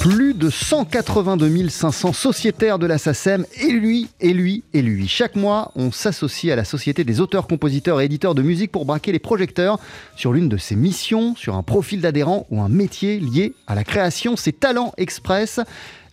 Plus de 182 500 sociétaires de la SACEM, et lui, et lui, et lui. Chaque mois, on s'associe à la Société des auteurs, compositeurs et éditeurs de musique pour braquer les projecteurs sur l'une de ses missions, sur un profil d'adhérent ou un métier lié à la création. C'est Talent Express.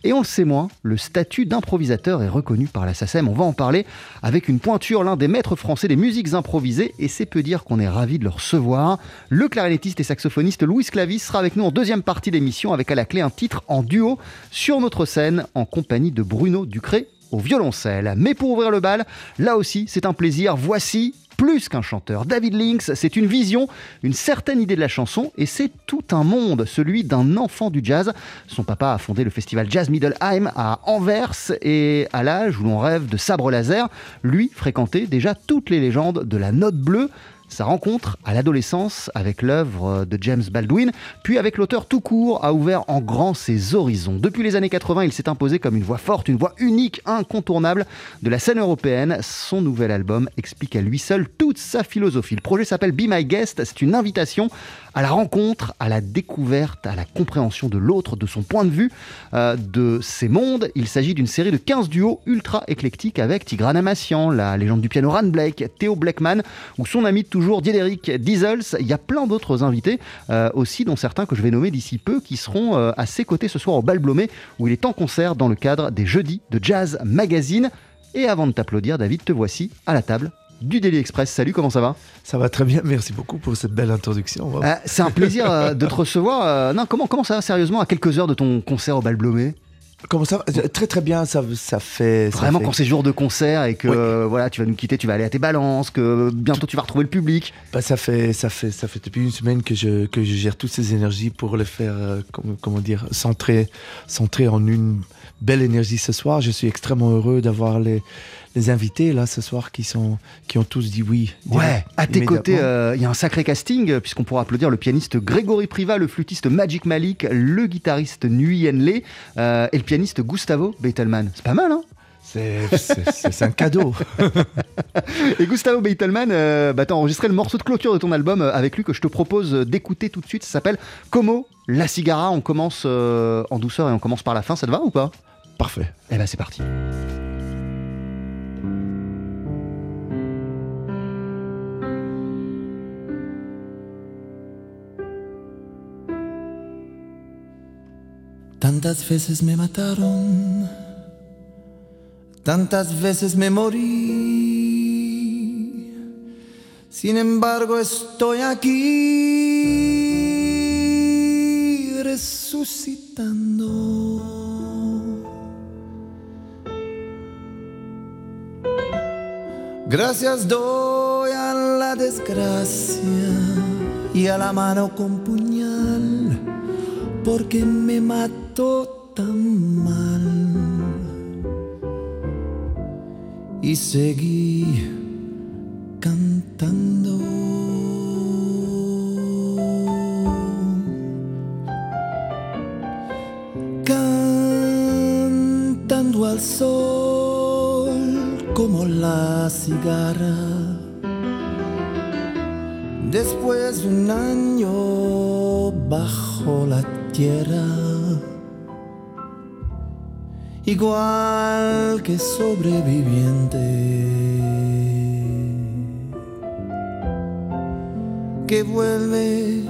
Et on le sait moins, le statut d'improvisateur est reconnu par la SACEM. On va en parler avec une pointure, l'un des maîtres français des musiques improvisées, et c'est peu dire qu'on est ravi de le recevoir. Le clarinettiste et saxophoniste Louis Clavis sera avec nous en deuxième partie d'émission avec à la clé un titre en duo sur notre scène en compagnie de Bruno Ducré au violoncelle. Mais pour ouvrir le bal, là aussi c'est un plaisir. Voici plus qu'un chanteur. David Lynx, c'est une vision, une certaine idée de la chanson, et c'est tout un monde, celui d'un enfant du jazz. Son papa a fondé le festival Jazz Middelheim à Anvers, et à l'âge où l'on rêve de sabre laser, lui fréquentait déjà toutes les légendes de la note bleue. Sa rencontre à l'adolescence avec l'œuvre de James Baldwin, puis avec l'auteur tout court, a ouvert en grand ses horizons. Depuis les années 80, il s'est imposé comme une voix forte, une voix unique, incontournable de la scène européenne. Son nouvel album explique à lui seul toute sa philosophie. Le projet s'appelle Be My Guest, c'est une invitation à la rencontre, à la découverte, à la compréhension de l'autre, de son point de vue, euh, de ses mondes. Il s'agit d'une série de 15 duos ultra éclectiques avec Tigran Amassian, la légende du piano Ran Blake, Theo Blackman ou son ami de toujours Diederik Diesels. Il y a plein d'autres invités euh, aussi, dont certains que je vais nommer d'ici peu, qui seront euh, à ses côtés ce soir au Bal Blomé, où il est en concert dans le cadre des Jeudis de Jazz Magazine. Et avant de t'applaudir, David, te voici à la table du Daily Express. Salut, comment ça va? Ça va très bien, merci beaucoup pour cette belle introduction. Euh, c'est un plaisir euh, de te recevoir. Euh, non, comment, comment ça va sérieusement à quelques heures de ton concert au Bal Blomé? Comment ça va? Très très bien, ça, ça fait... ça Vraiment fait- quand c'est jour de concert et que Oui. euh, voilà, tu vas nous quitter, tu vas aller à tes balances, que bientôt tu vas retrouver le public. Bah, ça fait ça fait ça fait depuis une semaine que je que je gère toutes ces énergies pour les faire euh, comment, comment dire centrer centrer en une belle énergie ce soir. Je suis extrêmement heureux d'avoir les les invités là ce soir qui sont qui ont tous dit oui. Ouais, à tes côtés, euh, il y a un sacré casting, euh, puisqu'on pourra applaudir le pianiste Grégory Priva, le flûtiste Magic Malik, le guitariste Le euh, et le pianiste Gustavo Beitelman. C'est pas mal, hein? C'est un cadeau. Et Gustavo Beitelman, euh, bah, t'as enregistré le morceau de clôture de ton album avec lui que je te propose d'écouter tout de suite. Ça s'appelle Como la Cigara. On commence euh, en douceur et on commence par la fin. Ça te va ou pas? Parfait. Eh ben c'est parti. Tantas veces me mataron, tantas veces me morí. Sin embargo estoy aquí resucitando. Gracias doy a la desgracia y a la mano con puñal porque me mató tan mal. Y seguí cantando. Igual que sobreviviente que vuelve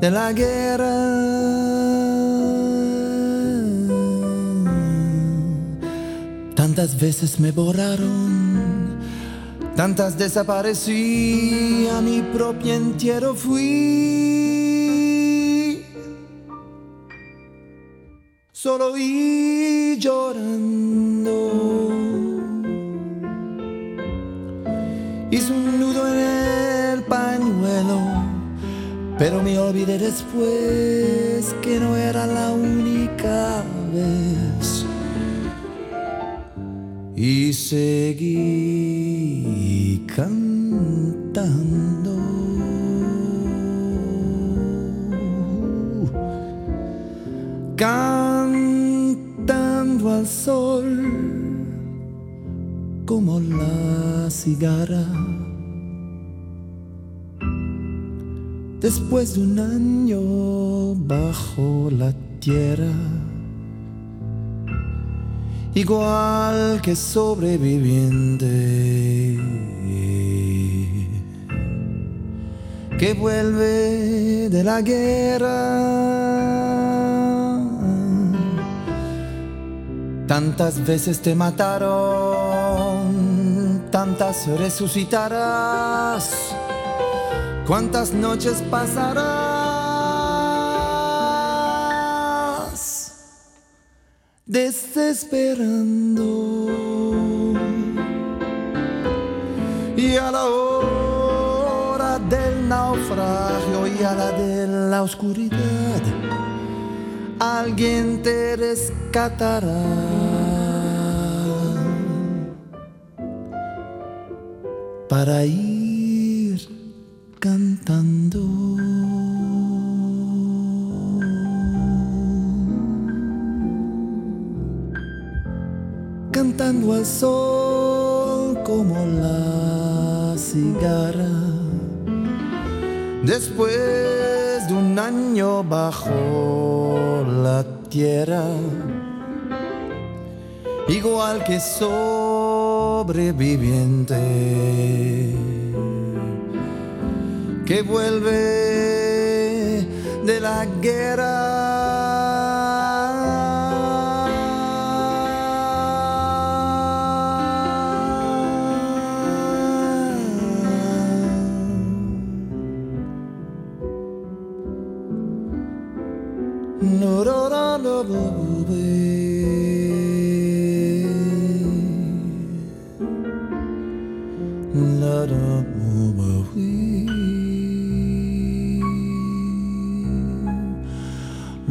de la guerra. Tantas veces me borraron Tantas desaparecí, a mi propio entierro fui. solo y llorando. Hice un nudo en el pañuelo, pero me olvidé después que no era la única vez. Y seguí cantando. Cantando sol como la cigarra. Después de un año bajo la tierra, igual que sobreviviente que vuelve de la guerra. Tantas veces te mataron, tantas resucitarás. ¿Cuántas noches pasarás desesperando? Y a la hora del naufragio y a la de la oscuridad, alguien te rescatará. Para ir cantando. Cantando al sol como la cigarra. Después de un año bajo la tierra, igual que sobreviviente que vuelve de la guerra.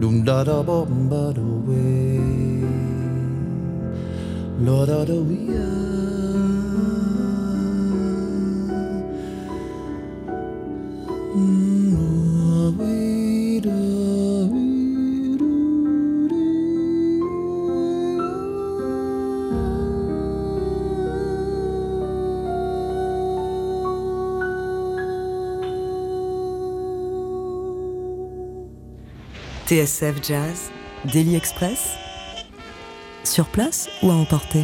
dum da da bum ba do way la da da we are mm. TSF Jazz, Daily Express. Sur place ou à emporter?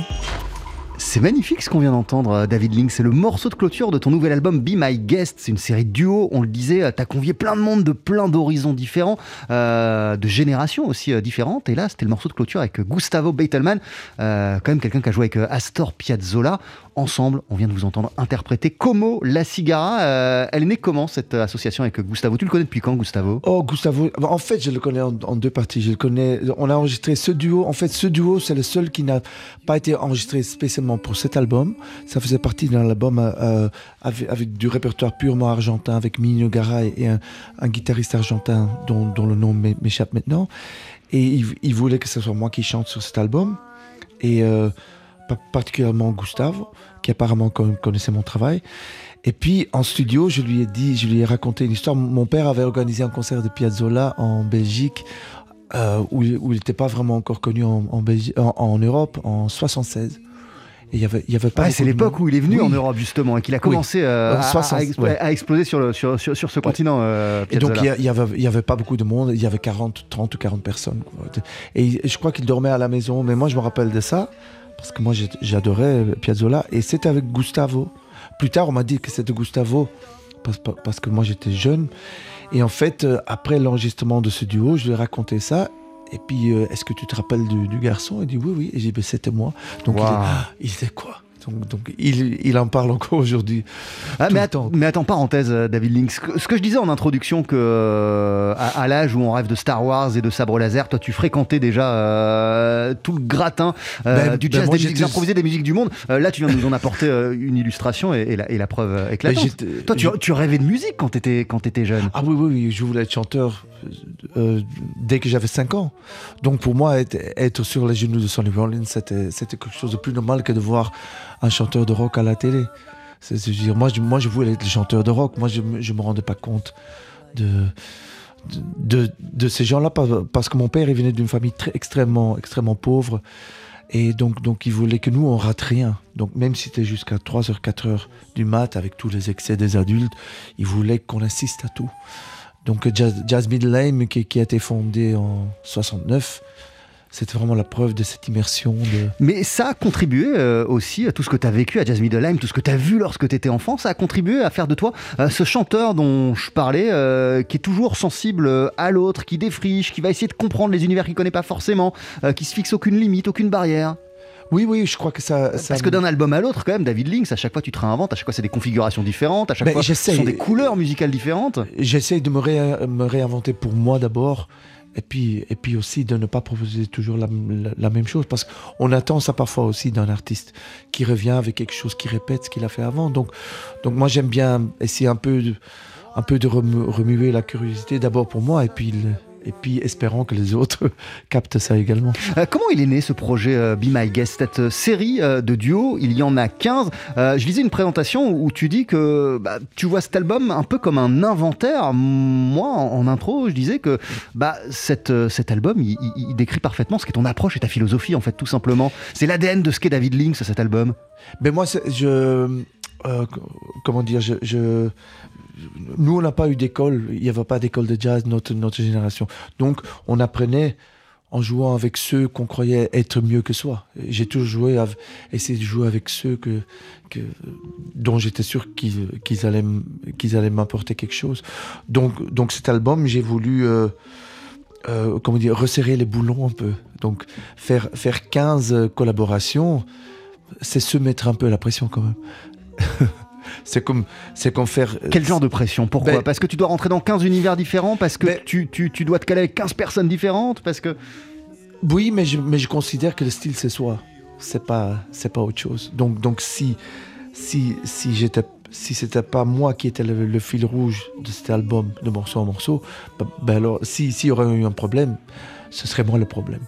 C'est magnifique ce qu'on vient d'entendre, euh, David Link. C'est le morceau de clôture de ton nouvel album Be My Guest. C'est une série de duos. On le disait, euh, t'as convié plein de monde de plein d'horizons différents, euh, de générations aussi différentes. Et là, c'était le morceau de clôture avec Gustavo Beitelman, quand même quelqu'un qui a joué avec Astor Piazzolla. Ensemble, on vient de vous entendre interpréter Como La Cigara. Euh, elle est née comment cette association avec Gustavo? Tu le connais depuis quand, Gustavo? Oh, Gustavo, en fait, je le connais en, deux parties. Je le connais, on a enregistré ce duo. En fait, ce duo, c'est le seul qui n'a pas été enregistré spécialement pour cet album. Ça faisait partie d'un album euh, avec, du répertoire purement argentin, avec Mino Garay et un, guitariste argentin dont, le nom m'é- m'échappe maintenant. Et il, voulait que ce soit moi qui chante sur cet album. Et euh, particulièrement Gustavo, qui apparemment con- connaissait mon travail. Et puis en studio, je lui ai dit, je lui ai raconté une histoire. Mon père avait organisé un concert de Piazzolla en Belgique, euh, où, il- où il n'était pas vraiment encore connu en, en, Belgi- en- en Europe, en 76. Et il y avait, il y avait pas. C'est l'époque où il est venu Oui. en Europe justement et qu'il a commencé euh, Euh, à, 60, à expl- ouais. à exploser sur, le, sur, sur, sur ce continent. euh, Et donc, il y, y avait, il y avait pas beaucoup de monde. Il y avait 40, 30 ou 40 personnes. Et je crois qu'il dormait à la maison. Mais moi, je me rappelle de ça. Parce que moi, j'adorais Piazzolla. Et c'était avec Gustavo. Plus tard, on m'a dit que c'était Gustavo. Parce, parce que moi, j'étais jeune. Et en fait, euh, après l'enregistrement de ce duo, je lui ai raconté ça. Et puis, euh, est-ce que tu te rappelles du, du garçon? Il dit oui, oui. Et j'ai dit, Ben, c'était moi. Donc, il, dit, Ah, il disait quoi? Donc, donc il, il en parle encore aujourd'hui. Ah, mais, le att- temps. mais attends, parenthèse, euh, David Lynch. Ce que, je disais en introduction, que euh, à, à l'âge où on rêve de Star Wars et de sabre laser, toi, tu fréquentais déjà euh, tout le gratin euh, Ben- du ben jazz, moi, des musiques improvisées, des musiques du monde. Là, tu viens de nous en apporter une illustration et, et la, et la preuve euh, éclatante. j'étais- Toi, tu, rêvais de musique quand t'étais quand t'étais jeune. Ah oui, oui, oui, je voulais être chanteur dès que j'avais 5 ans. Donc pour moi, être, être sur les genoux de Sonny Rollins, c'était quelque chose de plus normal que de voir un chanteur de rock à la télé. C'est- dire, moi, je, moi, je voulais être le chanteur de rock. Moi, je ne me rendais pas compte de, ces gens-là par- parce que mon père, il venait d'une famille très, extrêmement, extrêmement pauvre. Et donc, donc, il voulait que nous, on rate rien. Donc, même si c'était jusqu'à 3h, 4h du mat, avec tous les excès des adultes, il voulait qu'on assiste à tout. Donc, Jazz, Jazz Middle Aim, qui, qui a été fondé en 69, c'était vraiment la preuve de cette immersion. De... Mais ça a contribué euh, aussi à tout ce que tu as vécu à Jazz Middleheim, tout ce que tu as vu lorsque tu étais enfant, ça a contribué à faire de toi euh, ce chanteur dont je parlais, euh, qui est toujours sensible à l'autre, qui défriche, qui va essayer de comprendre les univers qu'il connaît pas forcément, qui se fixe aucune limite, aucune barrière. Oui, oui, je crois que ça. ça Parce que d'un album à l'autre, quand même, David Lynx, à chaque fois tu te réinventes, à chaque fois c'est des configurations différentes, à chaque Mais fois ce sont des couleurs musicales différentes. J'essaye de me, ré- me réinventer pour moi d'abord. Et puis, et puis aussi de ne pas proposer toujours la, même chose. Parce qu'on attend ça parfois aussi d'un artiste qui revient avec quelque chose qui répète ce qu'il a fait avant. Donc, donc moi j'aime bien essayer un peu de, un peu de remu- remuer la curiosité d'abord pour moi et puis, et puis espérant que les autres captent ça également. Euh, comment il est né ce projet euh, Be My Guest, cette euh, série euh, de duos Il y en a 15. Euh, je lisais une présentation où tu dis que bah, tu vois cet album un peu comme un inventaire. Moi, en, en intro, je disais que bah, cette, euh, cet album, il, il- il décrit parfaitement ce qu'est ton approche et ta philosophie, en fait, tout simplement. C'est l'ADN de ce qu'est David Lynx, cet album. Mais moi, c'est- je. euh, comment dire je, je- Nous, on n'a pas eu d'école. Il n'y avait pas d'école de jazz, notre, notre génération. Donc, on apprenait en jouant avec ceux qu'on croyait être mieux que soi. J'ai toujours joué, av- essayé de jouer avec ceux que, dont j'étais sûr qu'ils allaient, qu'ils allaient m'apporter quelque chose. Donc, donc cet album, j'ai voulu. euh, euh, comment dire, resserrer les boulons un peu. Donc, faire, faire 15 collaborations, c'est se mettre un peu la pression quand même. c'est comme, c'est comme faire. Quel genre de pression? Pourquoi? Ben- Parce que tu dois rentrer dans 15 univers différents? Parce que Ben- tu, tu- tu dois te caler avec 15 personnes différentes? Parce que... Oui, mais je, mais je considère que le style c'est soi. C'est pas, c'est pas autre chose. Donc, donc si, si, si j'étais, si c'était pas moi qui était le, le fil rouge de cet album, de morceau en morceau, ben, ben alors, si, s'il y aurait eu un problème, ce serait moi le problème.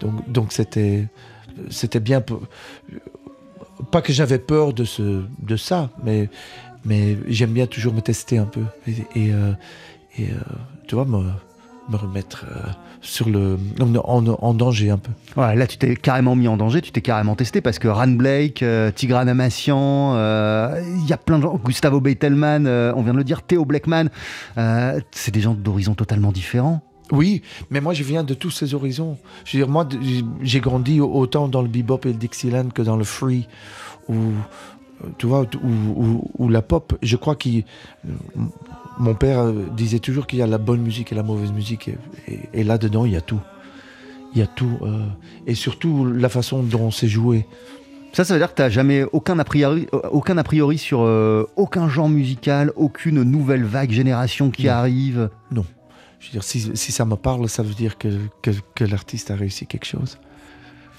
Donc, donc c'était, c'était bien. pour- Pas que j'avais peur de ce, de ça, mais, mais j'aime bien toujours me tester un peu et, et, euh, euh, tu vois me, me remettre euh, sur le, en, en- danger un peu. Ouais, là, tu t'es carrément mis en danger, tu t'es carrément testé parce que Ran Blake, Tigran Amassian, il y a plein de gens, Gustavo Beitelman, on vient de le dire, Theo Blackman, c'est des gens d'horizons totalement différents. Oui, mais moi je viens de tous ces horizons. Je veux dire, moi j'ai grandi autant dans le bebop et le Dixieland que dans le free ou euh, tu vois ou, la pop. Je crois qu'il mon père euh, disait toujours qu'il y a la bonne musique et la mauvaise musique et, et- et là-dedans il y a tout. Il y a tout euh, et surtout la façon dont c'est joué. Ça, ça veut dire que tu n'as jamais aucun a priori, euh, aucun a priori sur euh, aucun genre musical, aucune nouvelle vague génération qui Non. arrive? Je veux dire, si, si ça me parle, ça veut dire que, que, que l'artiste a réussi quelque chose.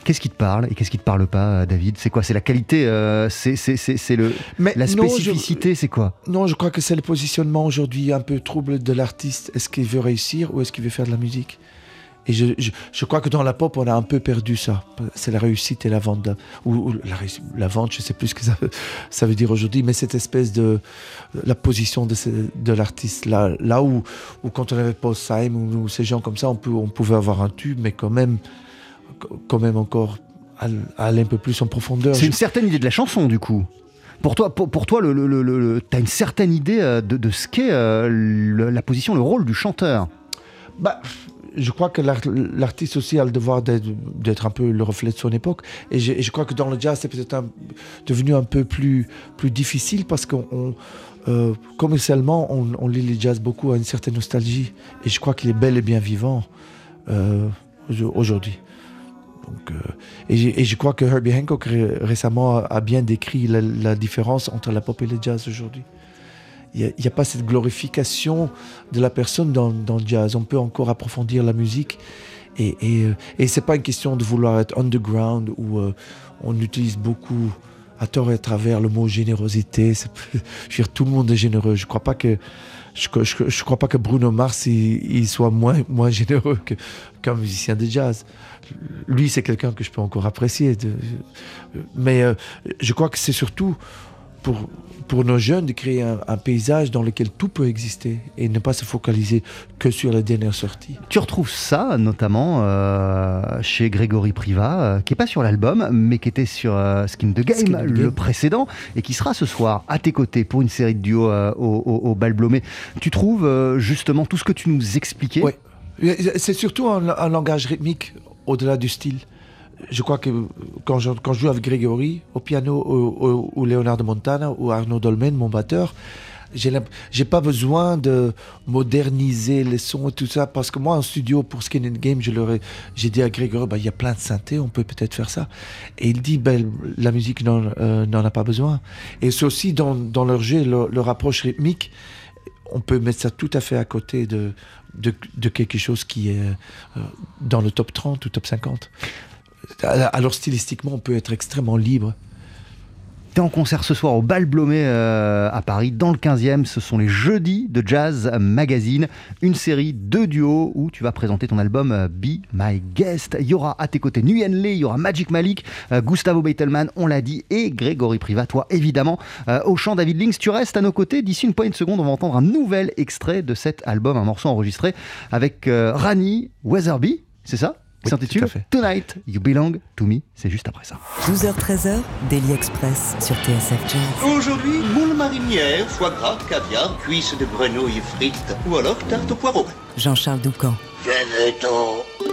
Qu'est-ce qui te parle et qu'est-ce qui te parle pas, euh, David? C'est quoi? C'est la qualité euh, C'est le Mais la spécificité C'est quoi? Non, je crois que c'est le positionnement aujourd'hui un peu trouble de l'artiste. Est-ce qu'il veut réussir ou est-ce qu'il veut faire de la musique? Et je, je, je crois que dans la pop, on a un peu perdu ça. C'est la réussite et la vente. ou, ou la, vente, je sais plus ce que ça, ça veut dire aujourd'hui, mais cette espèce de. La position de, de l'artiste. Là, là où, où, quand on avait Paul Simon ou, ou ces gens comme ça, on, peut, on pouvait avoir un tube, mais quand même, quand même encore aller un peu plus en profondeur. C'est une certaine idée de la chanson, du coup. Pour toi, pour, pour toi, le, le, le- le- t'as une certaine idée euh, de, de ce qu'est euh, la position, le rôle du chanteur? Bah, je crois que l'art- l'artiste aussi a le devoir d'être un peu le reflet de son époque. Et je, crois que dans le jazz, c'est peut-être devenu un peu plus, difficile parce qu'on, on, euh, commercialement, on, lit les jazz beaucoup à une certaine nostalgie. Et je crois qu'il est bel et bien vivant euh, au- aujourd'hui. Euh, et, je crois que Herbie Hancock ré- récemment a, bien décrit la différence entre la pop et le jazz aujourd'hui. N'y a, pas cette glorification de la personne dans, le jazz. On peut encore approfondir la musique. Et, et, euh, et c'est pas une question de vouloir être underground où euh, on utilise beaucoup à tort et à travers le mot générosité. Je veux dire, tout le monde est généreux. Je crois pas que je, crois pas que Bruno Mars il, soit moins, moins généreux qu'un musicien de jazz. Lui, c'est quelqu'un que je peux encore apprécier. de- mais euh, je crois que c'est surtout pour, pour nos jeunes de créer un, un paysage dans lequel tout peut exister et ne pas se focaliser que sur la dernière sortie. Tu retrouves ça notamment euh, chez Grégory Priva, euh, qui est pas sur l'album, mais qui était sur euh, Skin the Game, Skin le Game. précédent, et qui sera ce soir à tes côtés pour une série de duos au, au, au Bal Blomé. Tu trouves justement tout ce que tu nous expliquais? Ouais. C'est surtout un, un langage rythmique au-delà du style. Je crois que quand je, joue avec Grégory au piano ou, Leonardo Montana ou Arnaud Dolmen, mon batteur, j'ai pas besoin de moderniser les sons et tout ça parce que moi en studio pour Skin in the Game j'ai dit à Grégory bah, il y a plein de synthés on peut peut-être faire ça et il dit ben, la musique n'en euh, n'en a pas besoin et c'est aussi dans, leur jeu leur, approche rythmique on peut mettre ça tout à fait à côté de quelque chose qui est euh, dans le top 30 ou top 50. Alors stylistiquement, on peut être extrêmement libre. Tu es en concert ce soir au Bal Blomé euh, à Paris, dans le 15e. Ce sont les jeudis de Jazz Magazine, une série de duos où tu vas présenter ton album euh, Be My Guest. Il y aura à tes côtés Nguyen Le, il y aura Magic Malik, euh, Gustavo Beitelman, on l'a dit, et Grégory Privat, toi évidemment. Au chant David Links, tu restes à nos côtés. D'ici une poignée de secondes, on va entendre un nouvel extrait de cet album, un morceau enregistré avec Rani Weatherby, c'est ça? Qui Oui, s'intitule tout à fait. Tonight You Belong to Me. C'est juste après ça. 12h-13h, Daily Express sur TSF Jazz. Aujourd'hui, moule marinière, foie gras, caviar, cuisses de grenouille frites ou alors tarte au poireau. Jean-Charles Doucan. I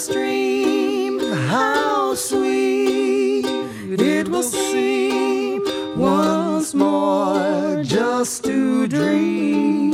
stream, how sweet it will seem once more just to dream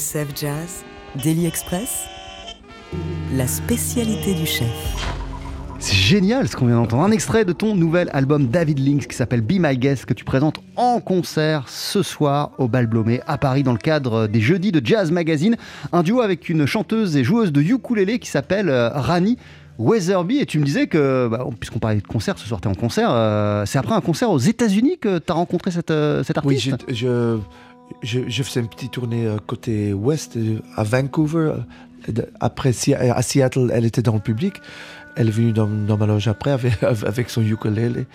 TSF Jazz, Daily Express, la spécialité du chef. C'est génial ce qu'on vient d'entendre. Un extrait de ton nouvel album David Links qui s'appelle Be My Guest que tu présentes en concert ce soir au Bal Blomé à Paris dans le cadre des Jeudis de Jazz Magazine. Un duo avec une chanteuse et joueuse de ukulélé qui s'appelle euh, Rani Weatherby. Et tu me disais que, bah, puisqu'on parlait de concert, ce soir tu es en concert, euh, c'est après un concert aux États-Unis que tu as rencontré cette, euh, cet Oui, artiste? je, je, je, je faisais une petite tournée euh, côté ouest, euh, à Vancouver. Euh, Après, à Seattle, elle était dans le public. Elle est venue dans, dans ma loge après avec, avec son ukulélé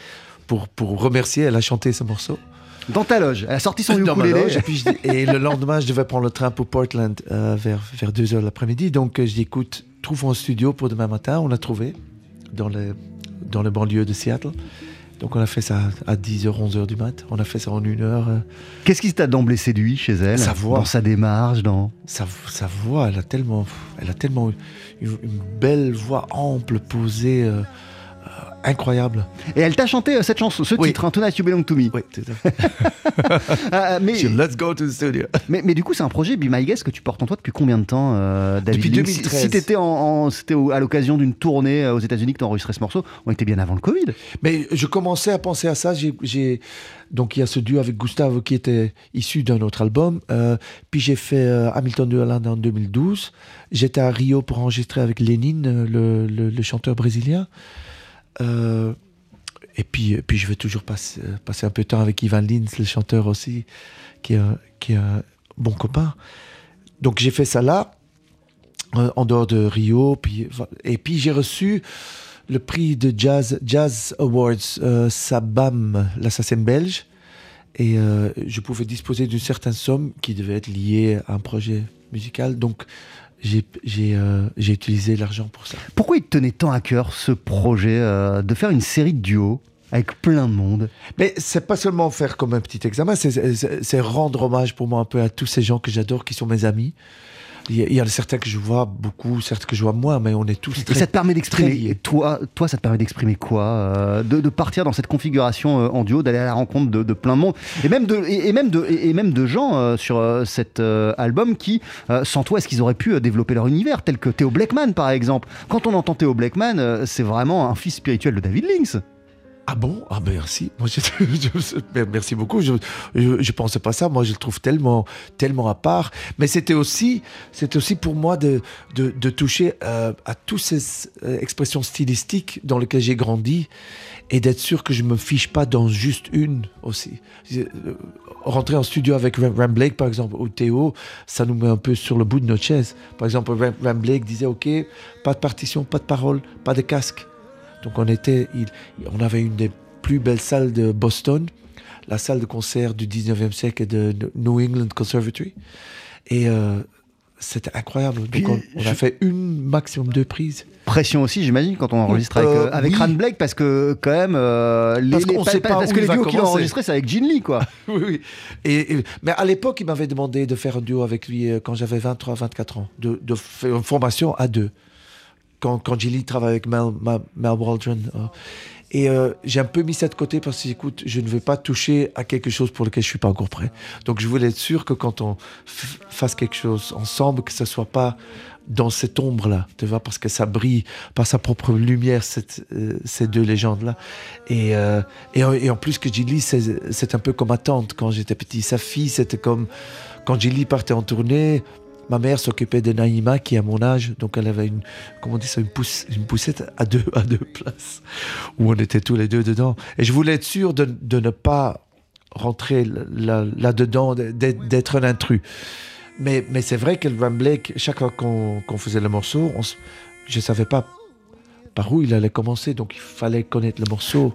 pour, pour remercier. Elle a chanté ce morceau. Dans ta loge. Elle a sorti son Dans ma ukulélé. loge, et, puis je dis- et le lendemain, je devais prendre le train pour Portland euh, vers, vers 2h l'après-midi. Donc, je dis, écoute, trouve un studio pour demain matin. On a trouvé dans les, dans les banlieues de Seattle. Donc, on a fait ça à 10h, 11h du mat. On a fait ça en une heure. euh, Qu'est-ce qui t'a d'emblée séduit chez elle? Sa voix. Dans sa démarche, dans... sa, sa voix, elle a tellement, elle a tellement une, une belle voix ample, posée, euh, incroyable. Et elle t'a chanté euh, cette chanson, ce Oui. titre, hein, Tonight You Belong to Me. Oui, tout à fait. Ah, mais, She- Let's go to the studio. mais, mais du coup, c'est un projet Be My Guest que tu portes en toi depuis combien de temps, euh, David Depuis Link 2013. Si, si t'étais en, en- c'était à l'occasion d'une tournée euh, aux États-Unis que t'as enregistré ce morceau, on était bien avant le Covid. Mais je commençais à penser à ça. J'ai, j'ai- donc il y a ce duo avec Gustave qui était issu d'un autre album. Euh, puis j'ai fait euh, Hamilton de Hollande en 2012. J'étais à Rio pour enregistrer avec Lénine, euh, le, le- le chanteur brésilien. Euh, et puis, puis je vais toujours passer, un peu de temps avec Ivan Lins, le chanteur aussi, qui est, un- bon copain. Donc j'ai fait ça là, euh, en dehors de Rio. Puis, et puis j'ai reçu le prix de Jazz, Awards euh, Sabam, l'assassin belge. Et je pouvais disposer d'une certaine somme qui devait être liée à un projet musical. Donc j'ai j'ai, euh, j'ai utilisé l'argent pour ça. Pourquoi il te tenait tant à cœur ce projet euh, de faire une série de duos avec plein de monde? Mais c'est pas seulement faire comme un petit examen, c'est rendre hommage pour moi un peu à tous ces gens que j'adore, qui sont mes amis. Il y, y a certains que je vois beaucoup, certains que je vois moins, mais on est tous Et très, ça te permet d'exprimer. Et toi, toi, ça te permet d'exprimer quoi euh, de, de partir dans cette configuration euh, en duo, d'aller à la rencontre de, de plein de monde, et même de, et, et même de, et, et même de gens euh, sur euh, cet euh, album qui, euh, sans toi, est-ce qu'ils auraient pu développer leur univers, tel que Theo Blackman, par exemple? Quand on entend Theo Blackman, euh, c'est vraiment un fils spirituel de David Lynx. Ah bon? Ah merci. Moi, je, je- merci beaucoup. Je, je pensais pas ça. Moi, je le trouve tellement, tellement à part. Mais c'était aussi, c'était aussi pour moi de, de, de toucher euh, à toutes ces euh, expressions stylistiques dans lesquelles j'ai grandi et d'être sûr que je me fiche pas dans juste une aussi. Euh, Rentrer en studio avec Ram Blake, par exemple, ou Théo, ça nous met un peu sur le bout de notre chaise. Par exemple, Ram Blake disait, OK, pas de partition, pas de parole, pas de casque. Donc on était, il- on avait une des plus belles salles de Boston, la salle de concert du 19e siècle et de New England Conservatory. Et euh, c'était incroyable. Donc Puis, on, on je- a fait une maximum de prises. Pression aussi, j'imagine, quand on enregistre avec, Euh, euh, avec oui. Ran Blake, parce que quand même, euh, les, Parce qu'on les- sait pas parce que les duos qu'il a enregistrés, c'est avec Gene Lee, quoi. oui, oui. Et, et- mais à l'époque, il m'avait demandé de faire un duo avec lui quand j'avais 23-24 ans, de, de faire une formation à deux. Quand, quand Gilly travaille avec Mel, Mel, Mel Waldron. euh. Et euh, j'ai un peu mis ça de côté parce que, écoute, je ne veux pas toucher à quelque chose pour lequel je suis pas encore prêt. Donc, je voulais être sûr que quand on fasse quelque chose ensemble, que ce soit pas dans cette ombre-là, tu vois, parce que ça brille par sa propre lumière, euh, ces deux légendes-là. Et, en- plus que Gilly, c'est un peu comme ma tante quand j'étais petit. Sa fille, c'était comme quand Gilly partait en tournée. Ma mère s'occupait de Naïma, qui à mon âge, donc elle avait une, comment on dit ça, une, pousse, une poussette à deux, à deux places, où on était tous les deux dedans. Et je voulais être sûr de, de ne pas rentrer là- là-dedans, d'être d'être un intrus. Mais, mais c'est vrai que le Ram Blake, chaque fois qu'on faisait le morceau, on je ne savais pas par où il allait commencer, donc il fallait connaître le morceau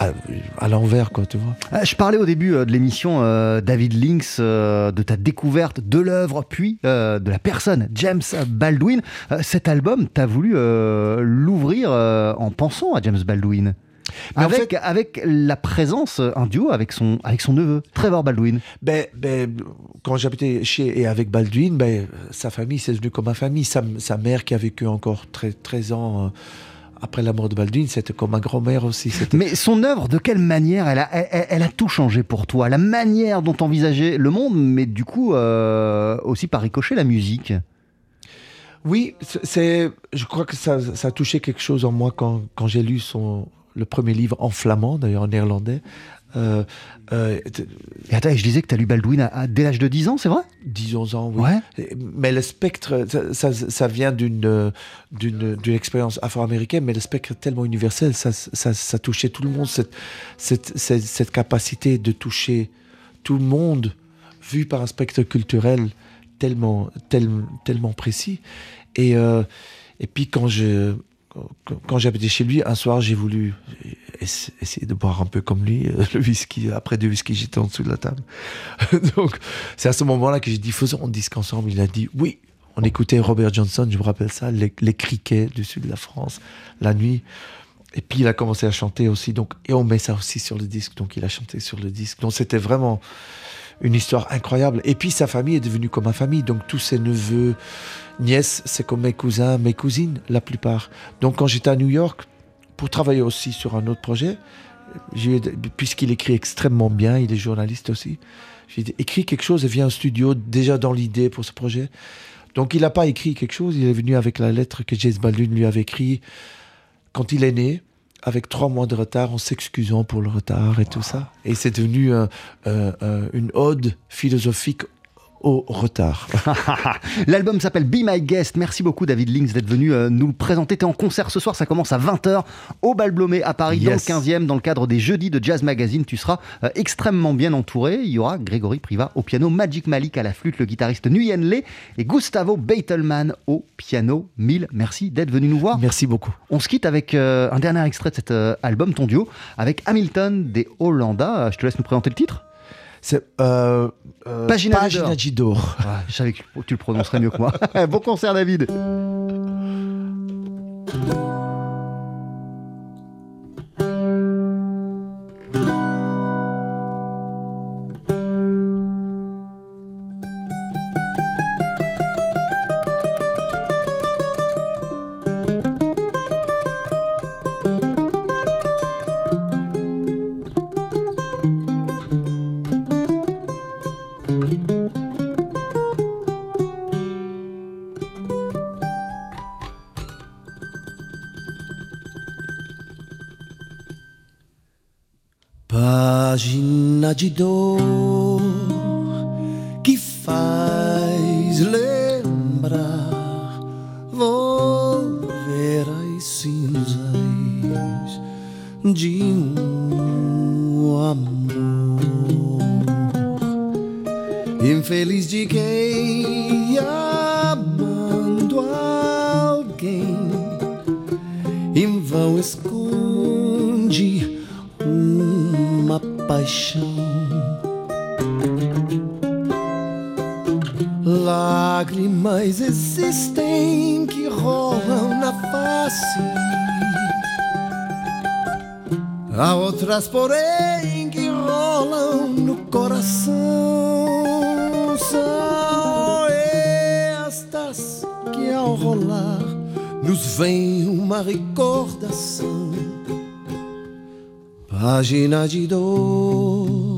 à, à l'envers, quoi, tu vois. Euh, Je parlais au début euh, de l'émission, euh, David Lynx, euh, de ta découverte de l'œuvre, puis euh, de la personne, James Baldwin. Cet album, tu as voulu l'ouvrir en pensant à James Baldwin. Mais en Avec, avec la présence, un duo avec son, avec son neveu, Trevor Baldwin. Ben, ben, quand j'habitais chez et avec Baldwin, ben, sa famille, c'est devenu comme ma famille. Sa, sa mère qui a vécu encore 13, 13 ans après la mort de Baldwin, c'était comme ma grand-mère aussi. Mais son œuvre, de quelle manière elle a, elle, elle- elle a tout changé pour toi? La manière dont envisager le monde, mais du coup euh, aussi par ricochet la musique? Oui, c'est, je crois que ça, ça a touché quelque chose en moi quand, quand j'ai lu son, le premier livre en flamand, d'ailleurs en néerlandais. Euh, euh, Et attends, je disais que tu as lu Baldwin à- à- dès l'âge de 10 ans, c'est vrai? 10 11 ans, oui. Ouais. Mais le spectre, ça, ça, ça vient d'une, d'une, d'une expérience afro-américaine, mais le spectre est tellement universel, ça, ça, ça touchait tout le monde, cette, cette, cette, cette capacité de toucher tout le monde, vu par un spectre culturel tellement, tel- tellement précis. Et, euh, et puis quand je... Quand j'habitais chez lui, un soir, j'ai voulu essa- essayer de boire un peu comme lui, euh, le whisky. Après deux whisky, j'étais en dessous de la table. Donc, c'est à ce moment-là que j'ai dit, faisons un disque ensemble. Il a dit, oui. On écoutait Robert Johnson, je me rappelle ça, les, les criquets du sud de la France, la nuit. Et puis, il a commencé à chanter aussi. Donc, et on met ça aussi sur le disque. Donc, il a chanté sur le disque. Donc, c'était vraiment une histoire incroyable. Et puis, sa famille est devenue comme ma famille. Donc, tous ses neveux, nièces, c'est comme mes cousins, mes cousines, la plupart. Donc, quand j'étais à New York, pour travailler aussi sur un autre projet, puisqu'il écrit extrêmement bien, il est journaliste aussi, j'ai dit, écris quelque chose et viens au studio déjà dans l'idée pour ce projet. Donc il n'a pas écrit quelque chose, il est venu avec la lettre que James Baldwin lui avait écrite quand il est né, avec trois mois de retard, en s'excusant pour le retard et tout ça. Et c'est devenu un- un- un- une ode philosophique au retard. L'album s'appelle Be My Guest. Merci beaucoup David Links d'être venu euh, nous le présenter. T'es en concert ce soir, ça commence à 20h au Bal Blomé à Paris Yes. dans le 15e dans le cadre des jeudis de Jazz Magazine. Tu seras euh, extrêmement bien entouré. Il y aura Grégory Priva au piano, Magic Malik à la flûte, le guitariste Nguyen Le et Gustavo Beitelman au piano. Mille merci d'être venu nous voir. Merci beaucoup. On se quitte avec euh, un dernier extrait de cet album, ton duo, avec Hamilton des Hollanda. Euh, Je te laisse nous présenter le titre. C'est euh, euh, Pagina Pagina Gidor. Ah, je savais que tu le prononcerais mieux que moi. bon concert David. Página de paixão. Lágrimas existem que rolam na face. Há outras, porém, que rolam no coração. São estas que ao rolar nos vem uma recordação. Página de dor que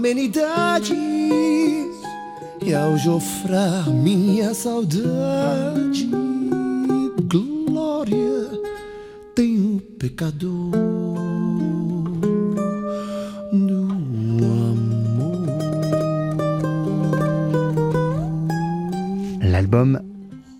e. L'album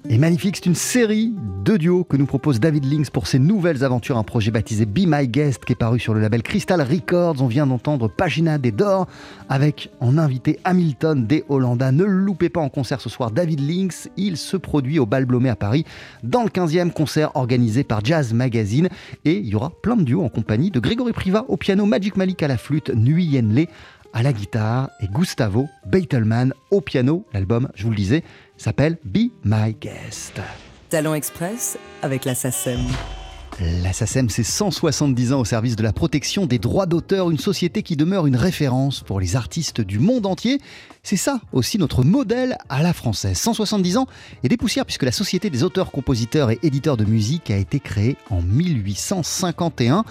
est magnifique, c'est une série de duos que nous propose David Links pour ses nouvelles aventures, un projet baptisé Be My Guest qui est paru sur le label Crystal Records. On vient d'entendre Pagina des Dor avec en invité Hamilton des Hollanda. Ne loupez pas en concert ce soir David Links, il se produit au Bal Blomé à Paris dans le 15e concert organisé par Jazz Magazine et il y aura plein de duos en compagnie de Grégory Priva au piano, Magic Malik à la flûte, Nguyen Le à la guitare et Gustavo Beitelman au piano. L'album, je vous le disais, s'appelle Be My Guest. Talent Express avec la SACEM. La SACEM, c'est 170 ans au service de la protection des droits d'auteur, une société qui demeure une référence pour les artistes du monde entier. C'est ça aussi notre modèle à la française. 170 ans et des poussières puisque la Société des auteurs, compositeurs et éditeurs de musique a été créée en 1851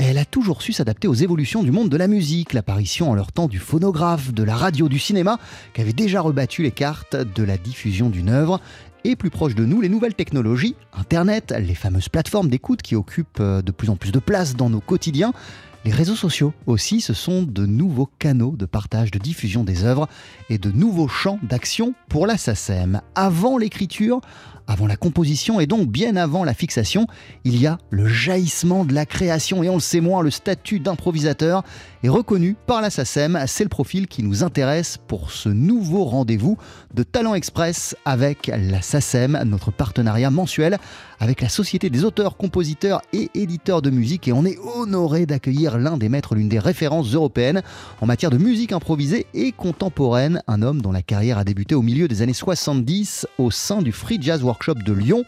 elle a toujours su s'adapter aux évolutions du monde de la musique, l'apparition en leur temps du phonographe, de la radio, du cinéma, qui avait déjà rebattu les cartes de la diffusion d'une œuvre. Et plus proche de nous, les nouvelles technologies, Internet, les fameuses plateformes d'écoute qui occupent euh, de plus en plus de place dans nos quotidiens. Les réseaux sociaux aussi, ce sont de nouveaux canaux de partage, de diffusion des œuvres et de nouveaux champs d'action pour la SACEM. Avant l'écriture, avant la composition et donc bien avant la fixation, il y a le jaillissement de la création et on le sait moins, le statut d'improvisateur est reconnu par la SACEM. C'est le profil qui nous intéresse pour ce nouveau rendez-vous de Talent Express avec la SACEM, notre partenariat mensuel avec la Société des auteurs, compositeurs et éditeurs de musique et on est honoré d'accueillir l'un des maîtres, l'une des références européennes en matière de musique improvisée et contemporaine, un homme dont la carrière a débuté au milieu des années 70 au sein du Free Jazz Workshop de Lyon.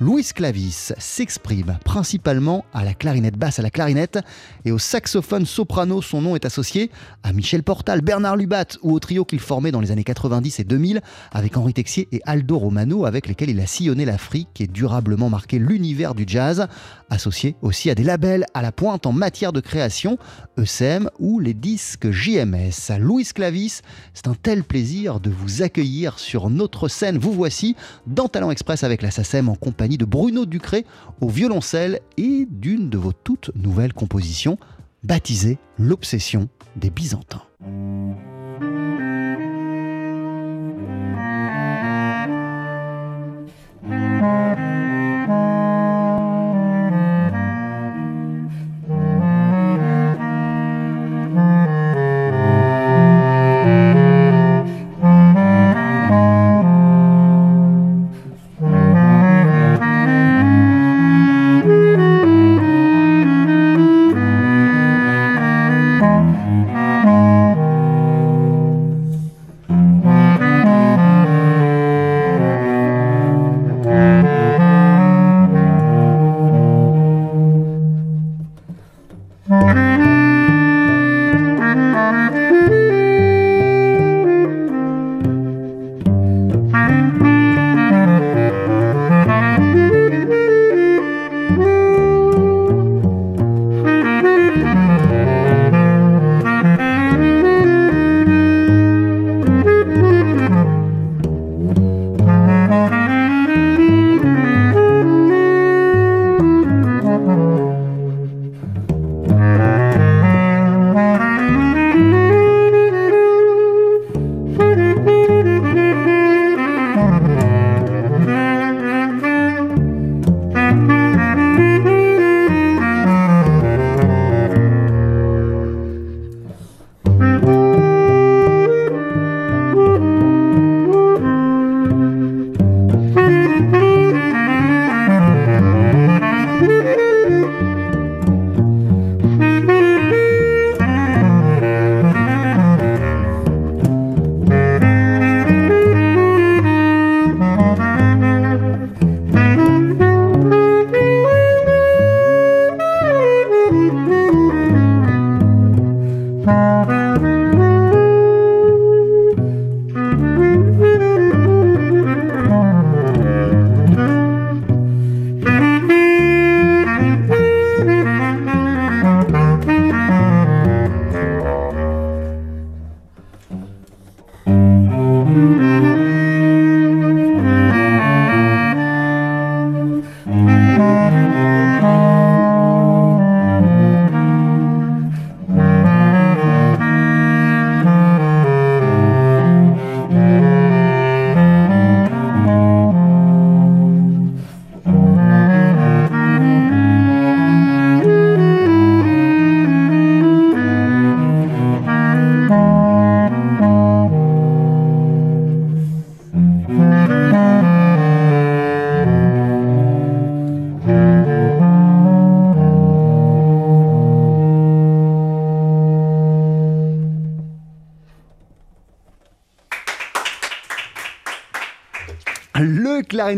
Louis Clavis s'exprime principalement à la clarinette basse, à la clarinette et au saxophone soprano. Son nom est associé à Michel Portal, Bernard Lubat ou au trio qu'il formait dans les années 90 et 2000 avec Henri Texier et Aldo Romano avec lesquels il a sillonné l'Afrique et durablement marqué l'univers du jazz, associé aussi à des labels à la pointe en matière de création, ECM ou les disques JMS. Louis Clavis, c'est un tel plaisir de vous accueillir sur notre scène. Vous voici dans Talent Express avec la SACEM en compagnie de Bruno Ducré au violoncelle et d'une de vos toutes nouvelles compositions baptisée L'obsession des Byzantins.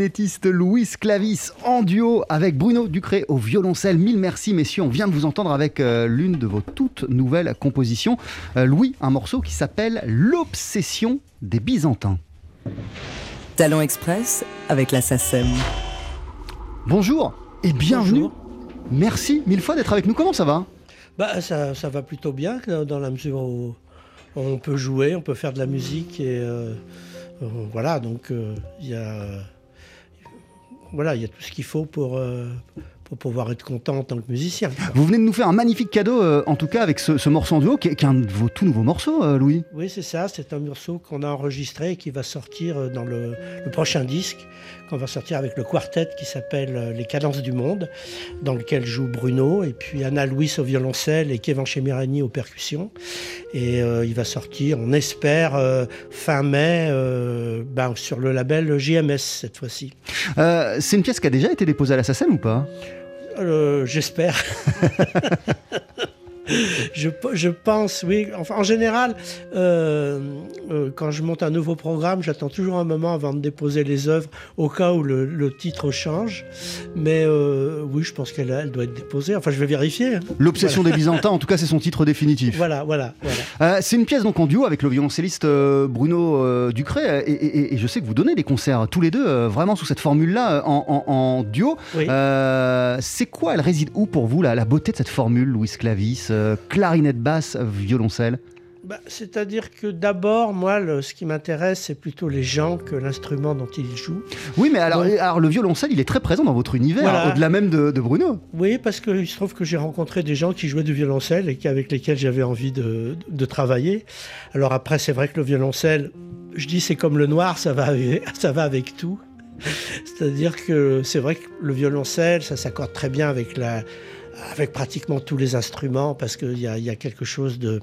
Clarinettiste Louis Clavis en duo avec Bruno Ducré au violoncelle. Mille merci messieurs, on vient de vous entendre avec euh, l'une de vos toutes nouvelles compositions. Euh, Louis, un morceau qui s'appelle L'obsession des Byzantins. Talent Express avec la SACEM. Bonjour et bienvenue. Bonjour. Merci mille fois d'être avec nous. Comment ça va? Bah, ça, ça va plutôt bien dans- la mesure où on peut jouer, on peut faire de la musique et euh, voilà, donc euh, il y a voilà, il y a tout ce qu'il faut pour, euh, pour pouvoir être content en tant que musicien. quoi. Vous venez de nous faire un magnifique cadeau, euh, en tout cas avec ce, ce morceau en duo, qui est, qui est un de vos tout nouveaux morceaux, euh, Louis. Oui, c'est ça, c'est un morceau qu'on a enregistré et qui va sortir dans le, le prochain disque, qu'on va sortir avec le quartet qui s'appelle euh, Les Cadences du Monde, dans lequel joue Bruno, et puis Anna Louis au violoncelle et Kevin Chemirani aux percussions. Et euh, il va sortir, on espère, euh, fin mai, euh, ben, sur le label JMS cette fois-ci. C'est une pièce qui a déjà été déposée à la SACEM ou pas? J'espère. je, je pense, oui. Enfin, en général, euh, euh, quand je monte un nouveau programme, j'attends toujours un moment avant de déposer les œuvres, au cas où le, le titre change. Mais euh, oui, je pense qu'elle elle doit être déposée. Enfin, je vais vérifier. hein. L'obsession Voilà. des Byzantins, en tout cas, c'est son titre définitif. Voilà, voilà, voilà. C'est une pièce donc en duo avec le violoncelliste Bruno Ducré euh, et, et- et je sais que vous donnez des concerts tous les deux vraiment sous cette formule-là en, en- en duo. Oui. C'est quoi, elle réside où pour vous la, la beauté de cette formule, Louis Clavis, euh, clarinette basse, violoncelle Bah, C'est-à-dire que d'abord, moi, le- ce qui m'intéresse, c'est plutôt les gens que l'instrument dont ils jouent. Oui, mais alors, Donc- alors le violoncelle, il est très présent dans votre univers, Voilà. au-delà même de, de Bruno. Oui, parce qu'il se trouve que j'ai rencontré des gens qui jouaient du violoncelle et qui- avec lesquels j'avais envie de, de travailler. Alors après, c'est vrai que le violoncelle, je dis c'est comme le noir, ça va avec, ça va avec tout. C'est-à-dire que c'est vrai que le violoncelle, ça s'accorde très bien avec, la, avec pratiquement tous les instruments parce qu'il y a, quelque chose de...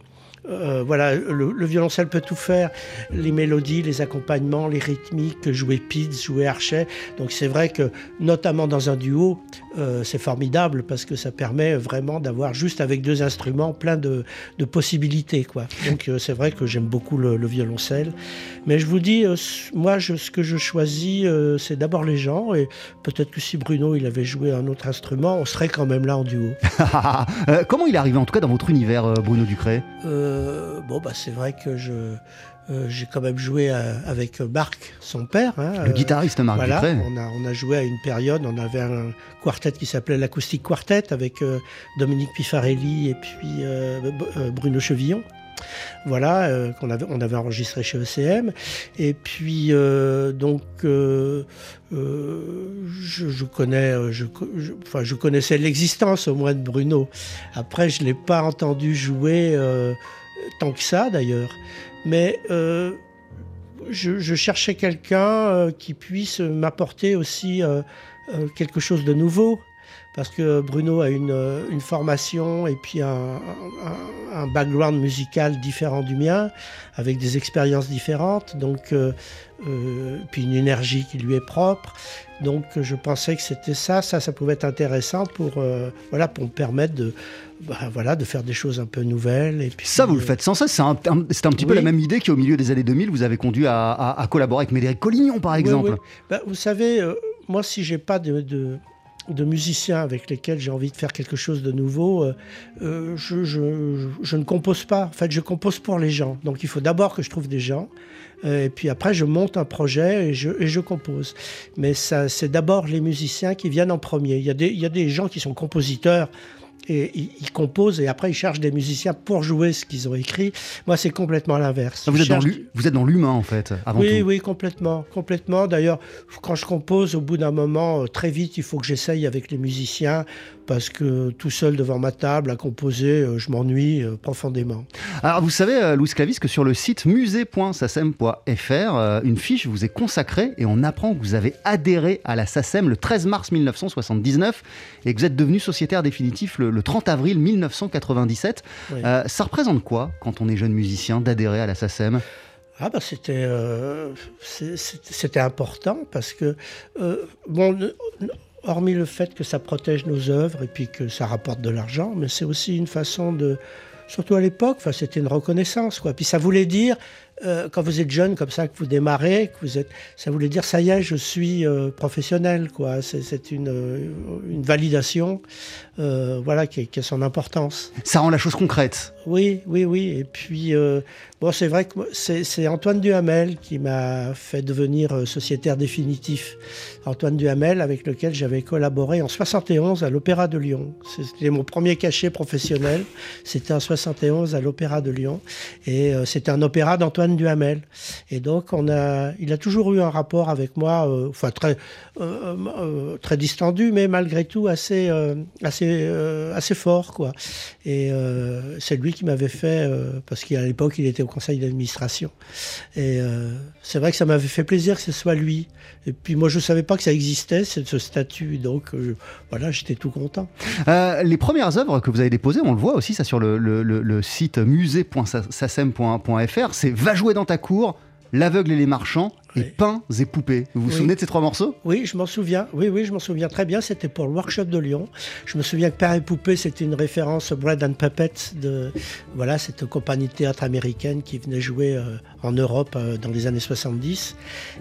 euh, voilà, le, le violoncelle peut tout faire, les mélodies, les accompagnements, les rythmiques, jouer Pids, jouer Archet. Donc c'est vrai que, notamment dans un duo, euh, c'est formidable parce que ça permet vraiment d'avoir juste avec deux instruments plein de, de possibilités. Quoi. Donc euh, c'est vrai que j'aime beaucoup le, le violoncelle. Mais je vous dis, moi, je- ce que je choisis, c'est d'abord les gens. Et peut-être que si Bruno il avait joué un autre instrument, on serait quand même là en duo. Comment il est arrivé en tout cas dans votre univers, Bruno Ducré Euh, bon, bah, c'est vrai que je, euh, j'ai quand même joué euh, avec Marc, son père. hein, Le euh, guitariste Marc voilà, Ducré. on a, on a joué à une période, on avait un quartet qui s'appelait l'Acoustique Quartet avec Dominique Pifarelli et puis Bruno Chevillon. Voilà, qu'on avait, on avait enregistré chez ECM. Et puis, donc, je, je connais, je, enfin, je connaissais l'existence au moins de Bruno. Après, je ne l'ai pas entendu jouer tant que ça, d'ailleurs. Mais euh, je, cherchais quelqu'un euh, qui puisse m'apporter aussi euh, quelque chose de nouveau. Parce que Bruno a une, euh, une formation et puis un, un- un background musical différent du mien, avec des expériences différentes, donc euh, euh, puis une énergie qui lui est propre. Donc je pensais que c'était ça, ça, ça pouvait être intéressant pour, euh, voilà, pour me permettre de, bah, voilà, de faire des choses un peu nouvelles. Et puis, Ça, vous le faites sans cesse. C'est un, un- petit peu la même idée qui, au milieu des années 2000, vous avez conduit à, à- à collaborer avec Médéric Collignon, par exemple. oui. Ben, vous savez, moi, si j'ai pas de, de, de musiciens avec lesquels j'ai envie de faire quelque chose de nouveau, euh, euh, je, ne compose pas. En fait, je compose pour les gens. Donc, il faut d'abord que je trouve des gens. euh, et puis après, je monte un projet et je, compose. Mais c'est d'abord les musiciens qui viennent en premier. Il y a des gens qui sont compositeurs et ils, ils composent et après ils cherchent des musiciens pour jouer ce qu'ils ont écrit. Moi, c'est complètement l'inverse. Vous Je êtes, dans cherche- l'hu- vous êtes dans l'humain, en fait, avant oui, tout. oui, complètement, complètement. D'ailleurs, quand je compose, au bout d'un moment, euh, très vite, il faut que j'essaye avec les musiciens parce que tout seul devant ma table à composer, euh, je m'ennuie euh, profondément. Alors, vous savez, euh, Louis Clavis, que sur le site musée.sacem.fr, une fiche vous est consacrée et on apprend que vous avez adhéré à la SACEM le 13 mars 1979 et que vous êtes devenu sociétaire définitif le, le 30 avril 1997. Oui. Euh, ça représente quoi, quand on est jeune musicien, d'adhérer à la SACEM Ah bah c'était euh, c'était important parce que euh, bon hormis le fait que ça protège nos œuvres et puis que ça rapporte de l'argent, mais c'est aussi une façon de surtout à l'époque, enfin c'était une reconnaissance quoi. Puis ça voulait dire euh, quand vous êtes jeune comme ça, que vous démarrez, que vous êtes, ça voulait dire ça y est, je suis euh, professionnel, quoi. C'est une, euh, une validation, voilà, qui, qui, a son importance. Ça rend la chose concrète. Oui, oui, oui. Et puis, bon, c'est vrai que c'est Antoine Duhamel qui m'a fait devenir sociétaire définitif. Antoine Duhamel, avec lequel j'avais collaboré en 71 à l'Opéra de Lyon. C'était mon premier cachet professionnel. C'était en 71 à l'Opéra de Lyon, et c'était un opéra d'Antoine Duhamel. Et donc, on a, il a toujours eu un rapport avec moi, euh, enfin très, euh, euh, très distendu, mais malgré tout assez, assez, assez fort, quoi. Et c'est lui qui m'avait fait, parce qu'à l'époque, il était au conseil d'administration. Et c'est vrai que ça m'avait fait plaisir que ce soit lui. Et puis moi, je ne savais pas que ça existait, ce statut. Donc voilà, j'étais tout content. les premières œuvres que vous avez déposées, on le voit aussi ça sur le, le, site musée.sasem.fr, c'est Va jouer dans ta cour, L'aveugle et les marchands et Pains et poupées. Vous vous souvenez de ces trois morceaux? Oui, je m'en souviens. Oui, oui, je m'en souviens très bien. C'était pour le workshop de Lyon. Je me souviens que Pains et poupées, c'était une référence Bread and Puppets de voilà cette compagnie de théâtre américaine qui venait jouer euh, en Europe euh, dans les années 70.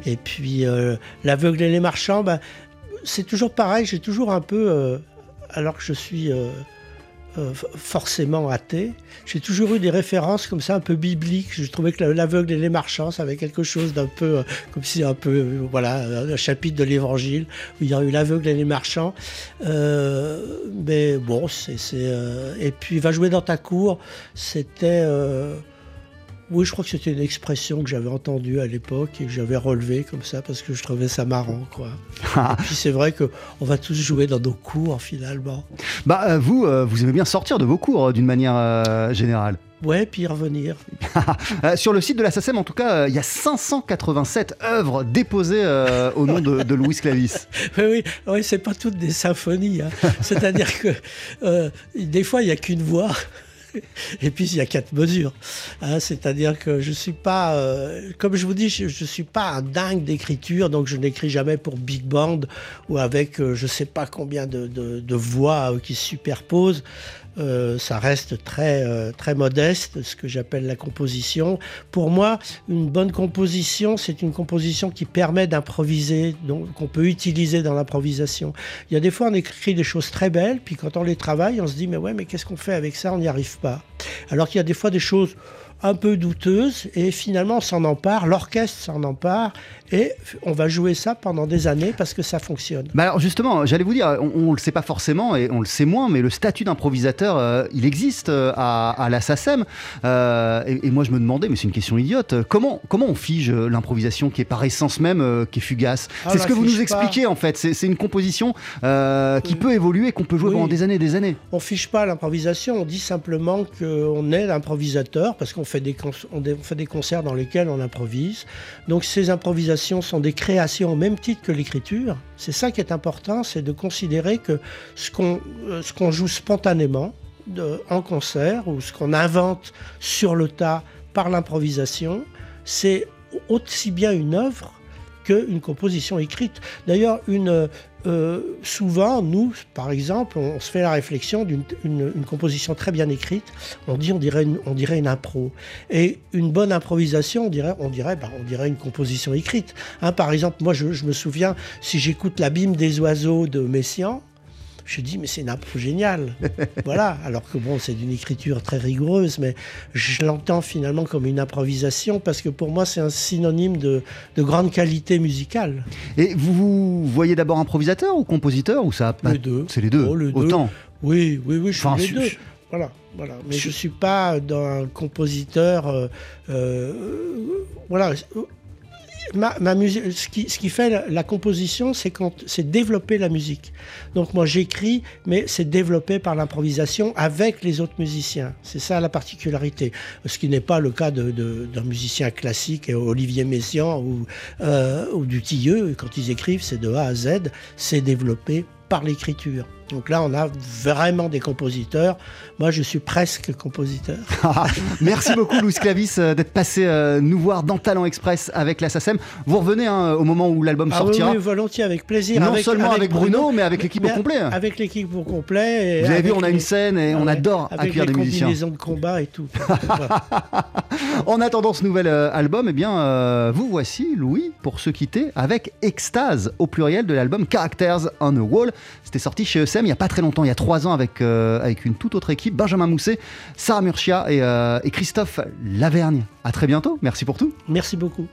Et puis euh, L'aveugle et les marchands, ben, c'est toujours pareil. J'ai toujours un peu, alors que je suis euh, forcément athée. J'ai toujours eu des références comme ça un peu bibliques. Je trouvais que l'aveugle et les marchands, ça avait quelque chose d'un peu, euh, comme si un peu, euh, voilà, un chapitre de l'évangile où il y a eu l'aveugle et les marchands. mais bon, c'est. et puis, va jouer dans ta cour, c'était. Oui, je crois que c'était une expression que j'avais entendue à l'époque et que j'avais relevée comme ça parce que je trouvais ça marrant, quoi. et puis c'est vrai qu'on va tous jouer dans nos cours finalement. Bah euh, vous, euh, vous aimez bien sortir de vos cours euh, d'une manière générale. Ouais, puis revenir. Sur le site de la SACEM, en tout cas, il y a 587 œuvres déposées au nom de, Louis Clavis. oui, oui, c'est pas toutes des symphonies. Hein. C'est-à-dire que des fois, il n'y a qu'une voix. Et puis il y a quatre mesures. Hein, c'est-à-dire que je suis pas, euh, comme je vous dis, je, ne suis pas un dingue d'écriture, donc je n'écris jamais pour big band ou avec euh, je sais pas combien de, voix qui se superposent. Euh, ça reste très, euh, très modeste, ce que j'appelle la composition. Pour moi, une bonne composition, c'est une composition qui permet d'improviser, donc qu'on peut utiliser dans l'improvisation. Il y a des fois, on écrit des choses très belles, puis quand on les travaille, on se dit, mais ouais, mais qu'est-ce qu'on fait avec ça? On n'y arrive pas. Alors qu'il y a des fois des choses un peu douteuse et finalement s'en empare, l'orchestre s'en empare et on va jouer ça pendant des années parce que ça fonctionne. Bah alors justement, j'allais vous dire, on, ne le sait pas forcément et on le sait moins, mais le statut d'improvisateur, euh, il existe euh, à, la SACEM. Euh, et, moi je me demandais, mais c'est une question idiote, comment, comment on fige l'improvisation qui est par essence même, qui est fugace? Ah, C'est ce que vous nous expliquez en fait, c'est une composition qui peut évoluer, qu'on peut jouer pendant des années et des années. On fiche pas l'improvisation, on dit simplement qu'on est l'improvisateur parce qu'on fait des, on fait des concerts dans lesquels on improvise. Donc ces improvisations sont des créations au même titre que l'écriture. C'est ça qui est important, c'est de considérer que ce qu'on euh, joue spontanément en concert ou ce qu'on invente sur le tas par l'improvisation, c'est aussi bien une œuvre qu'une composition écrite. D'ailleurs, une, euh, souvent, nous, par exemple, on, se fait la réflexion d'une une, composition très bien écrite. On dit, on dirait une, on dirait une impro. Et une bonne improvisation, on dirait, on dirait, bah, on dirait une composition écrite. Hein, par exemple, moi, je, je me souviens, si j'écoute l'abîme des oiseaux de Messiaen, je dis, mais c'est une impro géniale. voilà. Alors que bon, c'est d'une écriture très rigoureuse, mais je l'entends finalement comme une improvisation parce que pour moi, c'est un synonyme de, grande qualité musicale. Et vous vous voyez d'abord improvisateur ou compositeur ou ça Les deux. C'est les deux. Oh, Autant. Oui, oui, oui, je suis les deux. Voilà, voilà. Mais je ne suis pas un compositeur. Euh, euh, voilà ma, musique, ce qui, fait la, composition, c'est quand c'est développer la musique. Donc moi j'écris, mais c'est développé par l'improvisation avec les autres musiciens. C'est ça la particularité. Ce qui n'est pas le cas d'un musicien classique, Olivier Messiaen ou, euh, ou du Tilleux. Quand ils écrivent, c'est de A à Z, c'est développé par l'écriture. Donc là, on a vraiment des compositeurs. Moi, je suis presque compositeur. Merci beaucoup, Louis Clavis, euh, d'être passé euh, nous voir dans Talent Express avec la SACEM. Vous revenez hein, au moment où l'album Ah sortira. oui, volontiers, avec plaisir. Non seulement avec Bruno, mais avec l'équipe au complet. Avec l'équipe au complet. et Vous avez vu, avec on a les- une scène et on adore avec accueillir les des musiciens. combinaisons de combat et tout. En attendant ce nouvel euh, album, eh bien, euh, vous voici, Louis, pour se quitter avec Extase, au pluriel de l'album Characters on the Wall. C'était sorti chez Il n'y a pas très longtemps, il y a trois ans, avec, euh, une toute autre équipe, Benjamin Mousset, Sarah Murcia et, euh, et Christophe Lavergne. À très bientôt, merci pour tout. Merci beaucoup.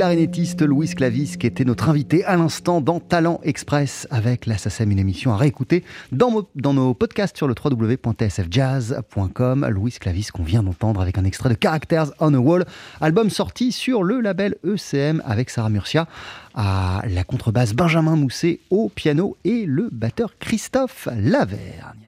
Clarinettiste Louis Clavis, qui était notre invité à l'instant dans Talent Express avec la SACEM, une émission à réécouter dans nos podcasts sur le www.tsfjazz.com. Louis Clavis, qu'on vient d'entendre avec un extrait de Characters on a Wall, album sorti sur le label ECM avec Sarah Murcia à la contrebasse Benjamin Mousset au piano et le batteur Christophe Lavergne.